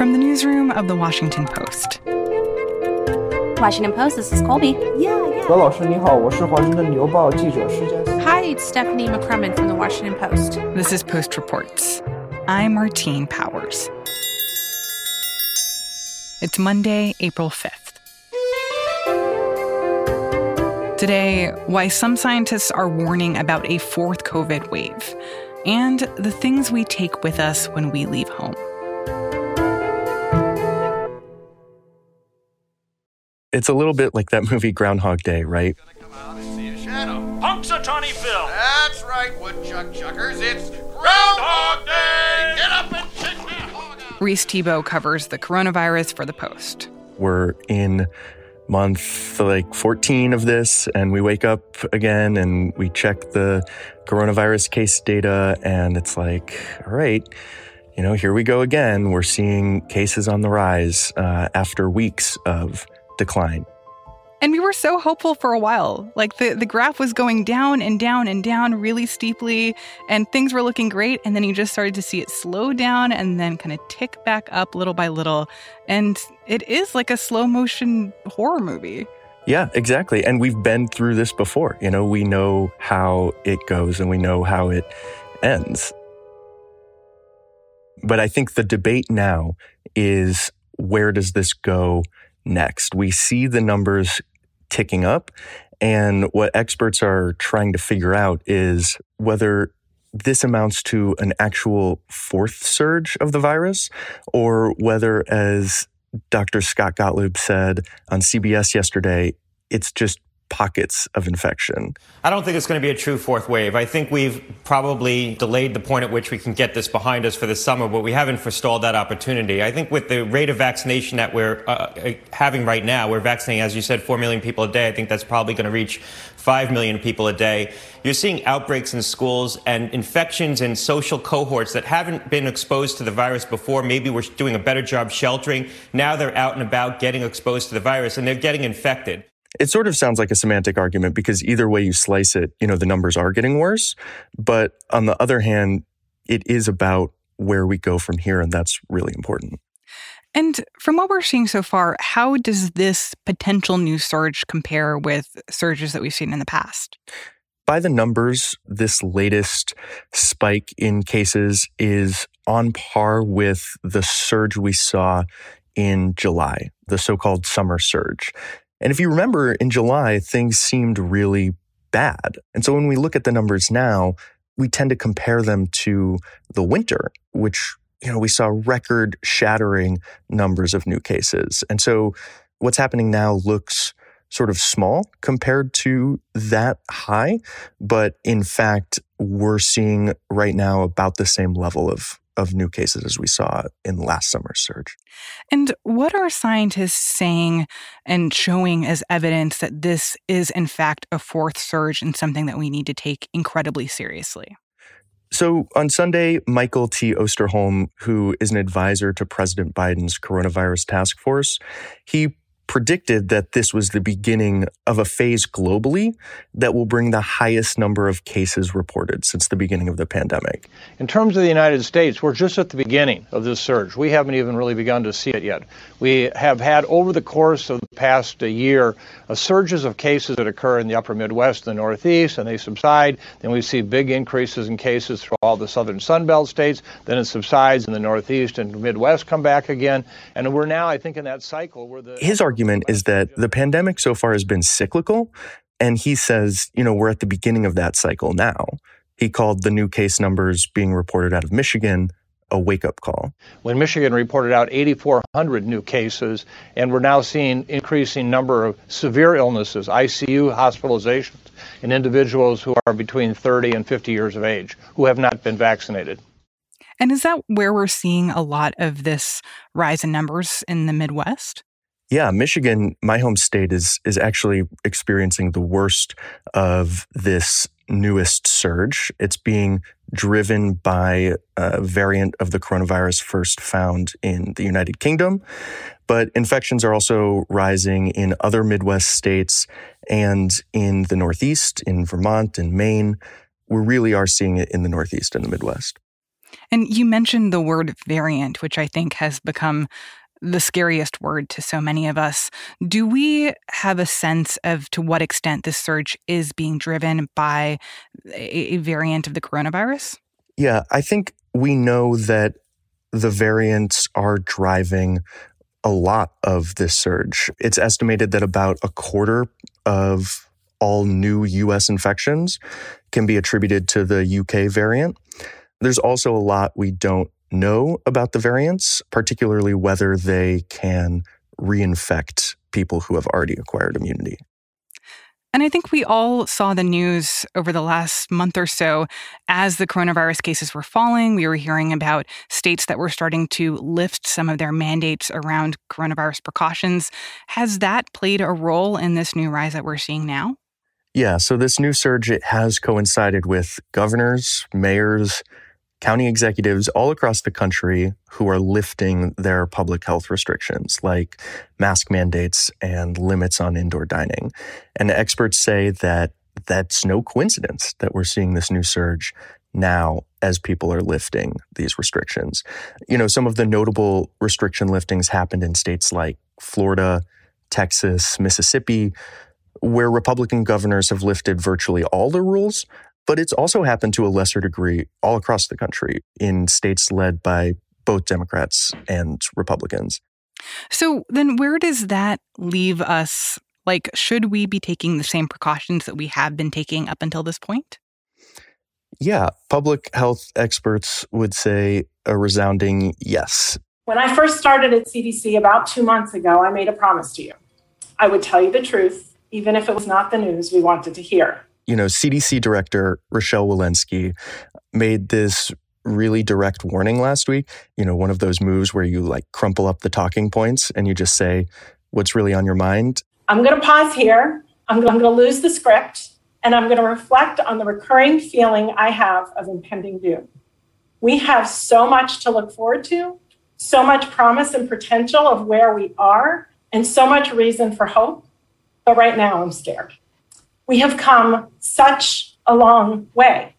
From the newsroom of The Washington Post. Washington Post, this is Colby. Yeah, yeah. Hi, it's Stephanie McCrummen from The Washington Post. This is Post Reports. I'm Martine Powers. It's Monday, April 5th. Today, why some scientists are warning about a fourth COVID wave and the things we take with us when we leave home. It's a little bit like that movie Groundhog Day, right? Punxsutawney Phil. That's right, woodchuck chuckers. It's Groundhog Day. Get up and check that hog out. Reis Thebault covers the coronavirus for the Post. We're in month like 14 of this, and we wake up again and we check the coronavirus case data, and it's like, all right, you know, here we go again. We're seeing cases on the rise uh, after weeks of decline. And we were so hopeful for a while. Like the, the graph was going down and down and down really steeply, and things were looking great. And then you just started to see it slow down and then kind of tick back up little by little. And it is like a slow motion horror movie. Yeah, exactly. And we've been through this before. You know, we know how it goes and we know how it ends. But I think the debate now is where does this go next? We see the numbers ticking up. And what experts are trying to figure out is whether this amounts to an actual fourth surge of the virus or whether, as Dr. Scott Gottlieb said on CBS yesterday, it's just pockets of infection. I don't think it's going to be a true fourth wave. I think we've probably delayed the point at which we can get this behind us for the summer, but we haven't forestalled that opportunity. I think with the rate of vaccination that we're uh, uh having right now, we're vaccinating, as you said, 4 million people a day. I think that's probably going to reach 5 million people a day. You're seeing outbreaks in schools and infections in social cohorts that haven't been exposed to the virus before. Maybe we're doing a better job sheltering. Now they're out and about getting exposed to the virus and they're getting infected. It sort of sounds like a semantic argument because either way you slice it, you know, the numbers are getting worse. But on the other hand, it is about where we go from here, and that's really important. And from what we're seeing so far, how does this potential new surge compare with surges that we've seen in the past? By the numbers, this latest spike in cases is on par with the surge we saw in July, the so called summer surge. And if you remember in July, things seemed really bad. And so when we look at the numbers now, we tend to compare them to the winter, which, you know, we saw record shattering numbers of new cases. And so what's happening now looks sort of small compared to that high. But in fact, we're seeing right now about the same level of of new cases as we saw in last summer's surge. And what are scientists saying and showing as evidence that this is, in fact, a fourth surge and something that we need to take incredibly seriously? So on Sunday, Michael T. Osterholm, who is an advisor to President Biden's coronavirus task force, he predicted that this was the beginning of a phase globally that will bring the highest number of cases reported since the beginning of the pandemic. In terms of the United States, we're just at the beginning of this surge. We haven't even really begun to see it yet. We have had over the course of the past uh, year uh, surges of cases that occur in the upper Midwest and the Northeast, and they subside. Then we see big increases in cases through all the southern Sunbelt states. Then it subsides in the Northeast and Midwest come back again. And we're now, I think, in that cycle where the. His argument argument is that the pandemic so far has been cyclical. And he says, you know, we're at the beginning of that cycle now. He called the new case numbers being reported out of Michigan a wake up call. When Michigan reported out 8,400 new cases, and we're now seeing increasing number of severe illnesses, ICU hospitalizations, and individuals who are between 30 and 50 years of age who have not been vaccinated. And is that where we're seeing a lot of this rise in numbers in the Midwest? Yeah, Michigan, my home state, is is actually experiencing the worst of this newest surge. It's being driven by a variant of the coronavirus first found in the United Kingdom. But infections are also rising in other Midwest states and in the Northeast, in Vermont and Maine. We really are seeing it in the Northeast and the Midwest. And you mentioned the word variant, which I think has become the scariest word to so many of us. Do we have a sense of to what extent this surge is being driven by a, variant of the coronavirus? Yeah, I think we know that the variants are driving a lot of this surge. It's estimated that about a quarter of all new US infections can be attributed to the UK variant. There's also a lot we don't know about the variants, particularly whether they can reinfect people who have already acquired immunity. And I think we all saw the news over the last month or so as the coronavirus cases were falling. We were hearing about states that were starting to lift some of their mandates around coronavirus precautions. Has that played a role in this new rise that we're seeing now? Yeah, so this new surge it has coincided with governors, mayors, county executives all across the country who are lifting their public health restrictions like mask mandates and limits on indoor dining. And experts say that that's no coincidence that we're seeing this new surge now as people are lifting these restrictions. You know, some of the notable restriction liftings happened in states like Florida, Texas, Mississippi, where Republican governors have lifted virtually all the rules, but it's also happened to a lesser degree all across the country in states led by both Democrats and Republicans. So then, where does that leave us? Like, should we be taking the same precautions that we have been taking up until this point? Yeah, public health experts would say a resounding yes. When I first started at CDC about two months ago, I made a promise to you. I would tell you the truth, even if it was not the news we wanted to hear you know, CDC Director Rochelle Walensky made this really direct warning last week. You know, one of those moves where you like crumple up the talking points and you just say what's really on your mind. I'm going to pause here. I'm going to lose the script and I'm going to reflect on the recurring feeling I have of impending doom. We have so much to look forward to, so much promise and potential of where we are, and so much reason for hope. But right now, I'm scared we have come such a long way.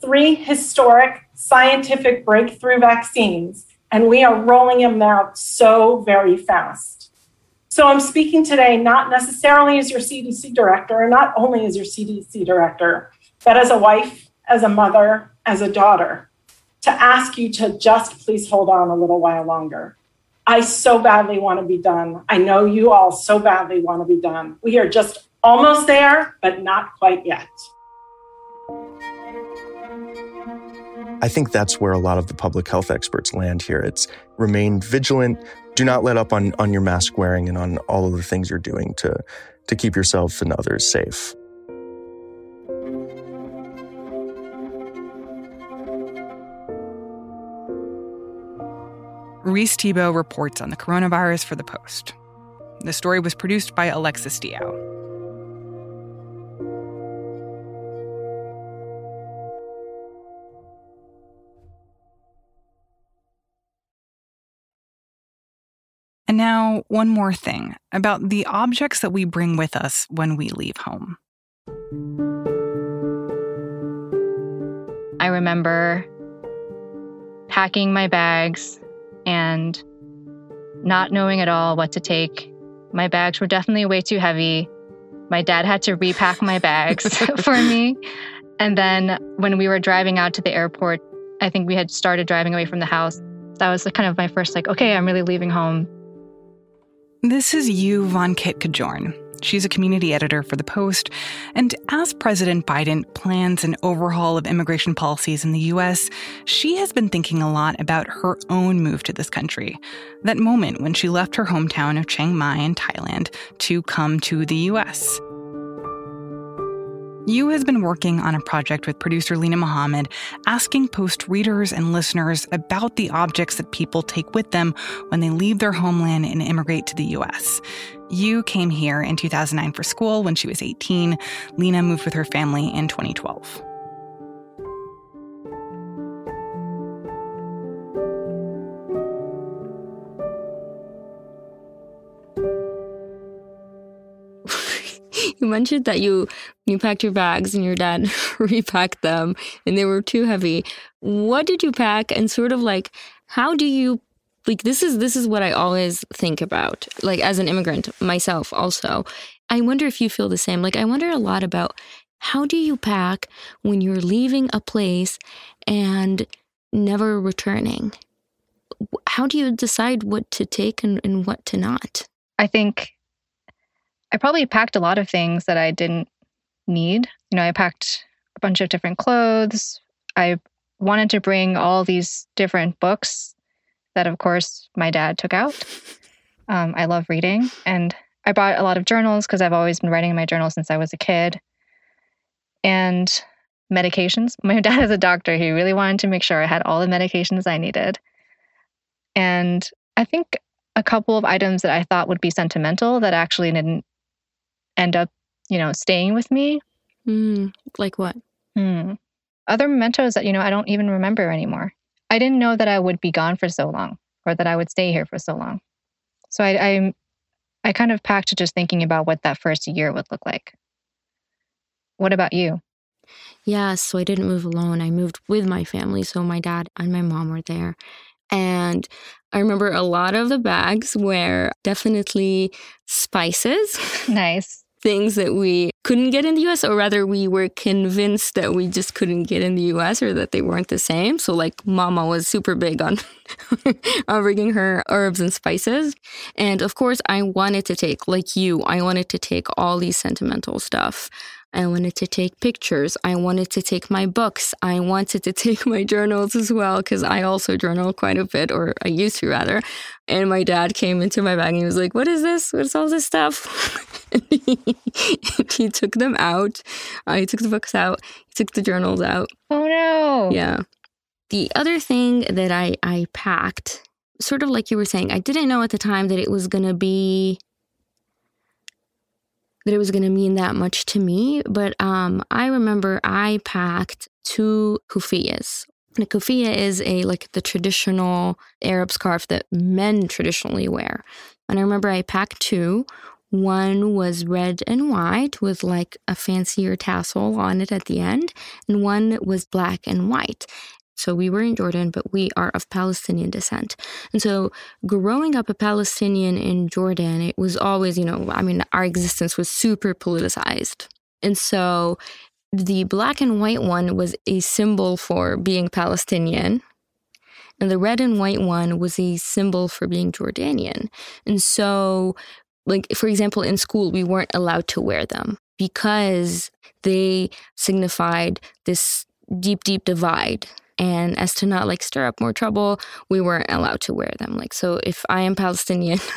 Three historic scientific breakthrough vaccines, and we are rolling them out so very fast. So I'm speaking today not necessarily as your CDC director, and not only as your CDC director, but as a wife, as a mother, as a daughter, to ask you to just please hold on a little while longer. I so badly want to be done. I know you all so badly want to be done. We are just almost there, but not quite yet. I think that's where a lot of the public health experts land here. It's remain vigilant. Do not let up on, on your mask wearing and on all of the things you're doing to, to keep yourself and others safe. Reis Thebault reports on the coronavirus for The Post. The story was produced by Alexis Diao. And now, one more thing about the objects that we bring with us when we leave home. I remember packing my bags and not knowing at all what to take. My bags were definitely way too heavy. My dad had to repack my bags for me. And then when we were driving out to the airport, I think we had started driving away from the house. That was kind of my first, like, okay, I'm really leaving home. This is Yu von Kit-Kajorn. She's a community editor for The Post. And as President Biden plans an overhaul of immigration policies in the U.S., she has been thinking a lot about her own move to this country. That moment when she left her hometown of Chiang Mai in Thailand to come to the U.S. Yu has been working on a project with producer Lena Mohammed, asking Post readers and listeners about the objects that people take with them when they leave their homeland and immigrate to the U.S. Yu came here in 2009 for school when she was 18. Lena moved with her family in 2012. Mentioned that you You packed your bags and your dad repacked them and they were too heavy. What did you pack and sort of like how do you like this is this is what I always think about like as an immigrant myself also. I wonder if you feel the same. Like I wonder a lot about how do you pack when you're leaving a place and never returning? How do you decide what to take and, and what to not? I think I probably packed a lot of things that I didn't need. You know, I packed a bunch of different clothes. I wanted to bring all these different books that, of course, my dad took out. Um, I love reading. And I bought a lot of journals because I've always been writing in my journal since I was a kid. And medications. My dad is a doctor. He really wanted to make sure I had all the medications I needed. And I think a couple of items that I thought would be sentimental that actually didn't end up, you know, staying with me. Mm, like what? Hmm. Other mementos that, you know, I don't even remember anymore. I didn't know that I would be gone for so long or that I would stay here for so long. So I, I, I kind of packed just thinking about what that first year would look like. What about you? Yeah, so I didn't move alone. I moved with my family. So my dad and my mom were there. And I remember a lot of the bags were definitely spices. Nice. Things that we couldn't get in the US, or rather, we were convinced that we just couldn't get in the US or that they weren't the same. So, like, mama was super big on, on bringing her herbs and spices. And of course, I wanted to take, like you, I wanted to take all these sentimental stuff. I wanted to take pictures. I wanted to take my books. I wanted to take my journals as well because I also journal quite a bit, or I used to rather. And my dad came into my bag and he was like, What is this? What's all this stuff? he, he took them out. Uh, he took the books out. He took the journals out. Oh no. Yeah. The other thing that I, I packed, sort of like you were saying, I didn't know at the time that it was going to be that it was going to mean that much to me. But um, I remember I packed two kufiyas. And a kufiya is a like the traditional Arab scarf that men traditionally wear. And I remember I packed two. One was red and white with like a fancier tassel on it at the end, and one was black and white. So we were in Jordan, but we are of Palestinian descent. And so growing up a Palestinian in Jordan, it was always, you know, I mean, our existence was super politicized. And so the black and white one was a symbol for being Palestinian. And the red and white one was a symbol for being Jordanian. And so, like, for example, in school, we weren't allowed to wear them because they signified this deep, deep divide and as to not like stir up more trouble, we weren't allowed to wear them. Like, so if I am Palestinian,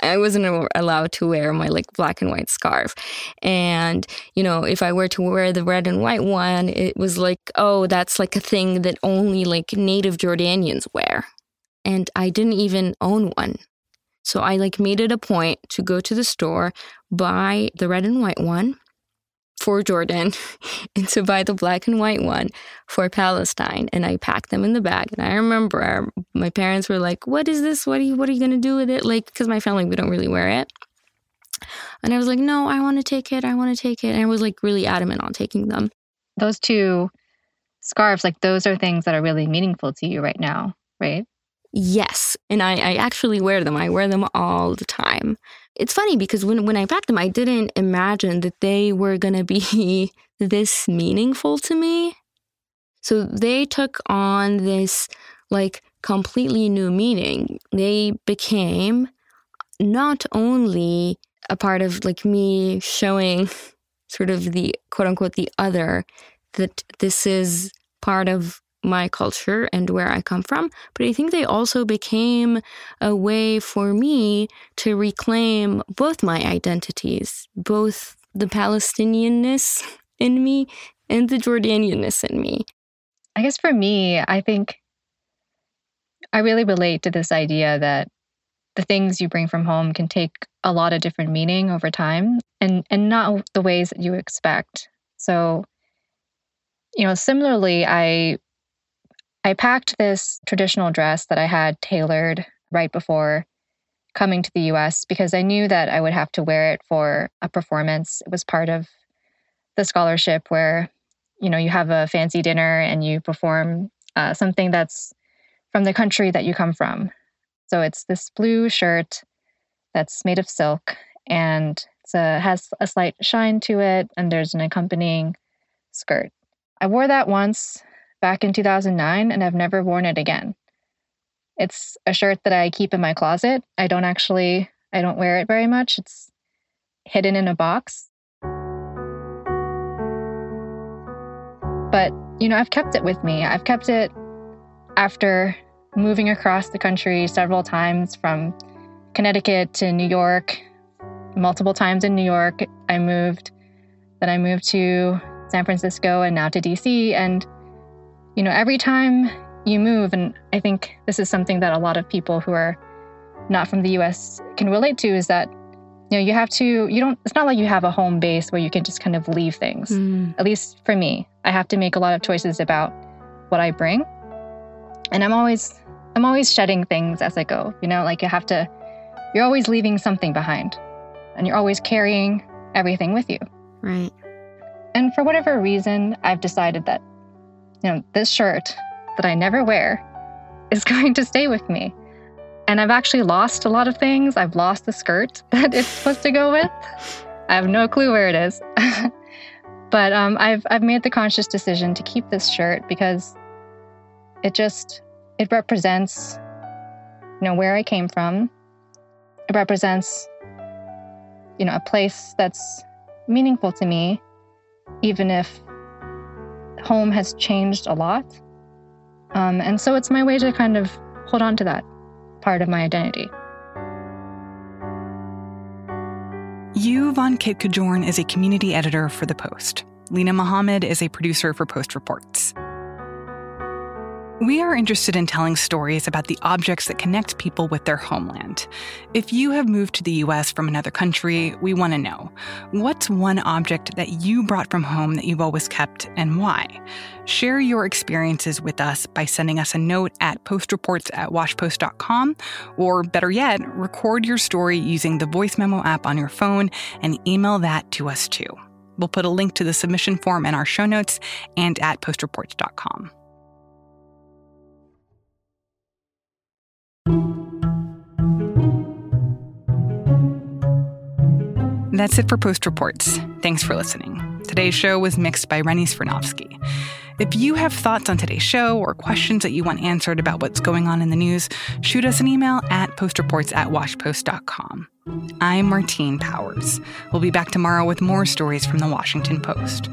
I wasn't allowed to wear my like black and white scarf. And, you know, if I were to wear the red and white one, it was like, oh, that's like a thing that only like native Jordanians wear. And I didn't even own one. So I like made it a point to go to the store, buy the red and white one, for Jordan and to buy the black and white one for Palestine. And I packed them in the bag. And I remember my parents were like, What is this? What are you, what are you going to do with it? Like, because my family, we don't really wear it. And I was like, No, I want to take it. I want to take it. And I was like really adamant on taking them. Those two scarves, like, those are things that are really meaningful to you right now, right? Yes. And I, I actually wear them. I wear them all the time. It's funny because when, when I packed them, I didn't imagine that they were going to be this meaningful to me. So they took on this like completely new meaning. They became not only a part of like me showing sort of the quote unquote the other, that this is part of my culture and where I come from, but I think they also became a way for me to reclaim both my identities, both the Palestinianness in me and the Jordanianness in me. I guess for me, I think I really relate to this idea that the things you bring from home can take a lot of different meaning over time and and not the ways that you expect. So you know, similarly, I I packed this traditional dress that I had tailored right before coming to the US because I knew that I would have to wear it for a performance. It was part of the scholarship where, you know, you have a fancy dinner and you perform uh, something that's from the country that you come from. So it's this blue shirt that's made of silk and it has a slight shine to it, and there's an accompanying skirt. I wore that once back in 2009, and I've never worn it again. It's a shirt that I keep in my closet. I don't actually I don't wear it very much. It's hidden in a box. But, you know, I've kept it with me. I've kept it after moving across the country several times from Connecticut to New York, multiple times in New York. I moved, then I moved to San Francisco and now to DC. And, you know, every time you move, and I think this is something that a lot of people who are not from the US can relate to, is that, you know, you have to, you don't, it's not like you have a home base where you can just kind of leave things. Mm. At least for me, I have to make a lot of choices about what I bring. And I'm always, I'm always shedding things as I go, you know, like you have to, you're always leaving something behind and you're always carrying everything with you. Right. And for whatever reason, I've decided that, you know, this shirt that I never wear is going to stay with me. And I've actually lost a lot of things. I've lost the skirt that it's supposed to go with. I have no clue where it is. but um, I've I've made the conscious decision to keep this shirt because it just it represents you know where I came from it represents, you know, a place that's meaningful to me, even if home has changed a lot. Um, and so it's my way to kind of hold on to that part of my identity. Yvonne Kitt-Kajorn is a community editor for The Post. Lena Mohammed is a producer for Post Reports. We are interested in telling stories about the objects that connect people with their homeland. If you have moved to the US from another country, we want to know what's one object that you brought from home that you've always kept and why? Share your experiences with us by sending us a note at postreports at washpost.com, or better yet, record your story using the voice memo app on your phone and email that to us too. We'll put a link to the submission form in our show notes and at postreports.com. That's it for Post Reports. Thanks for listening. Today's show was mixed by Renny Svirnovskiy. If you have thoughts on today's show or questions that you want answered about what's going on in the news, shoot us an email at postreports at washpost.com. I'm Martine Powers. We'll be back tomorrow with more stories from the Washington Post.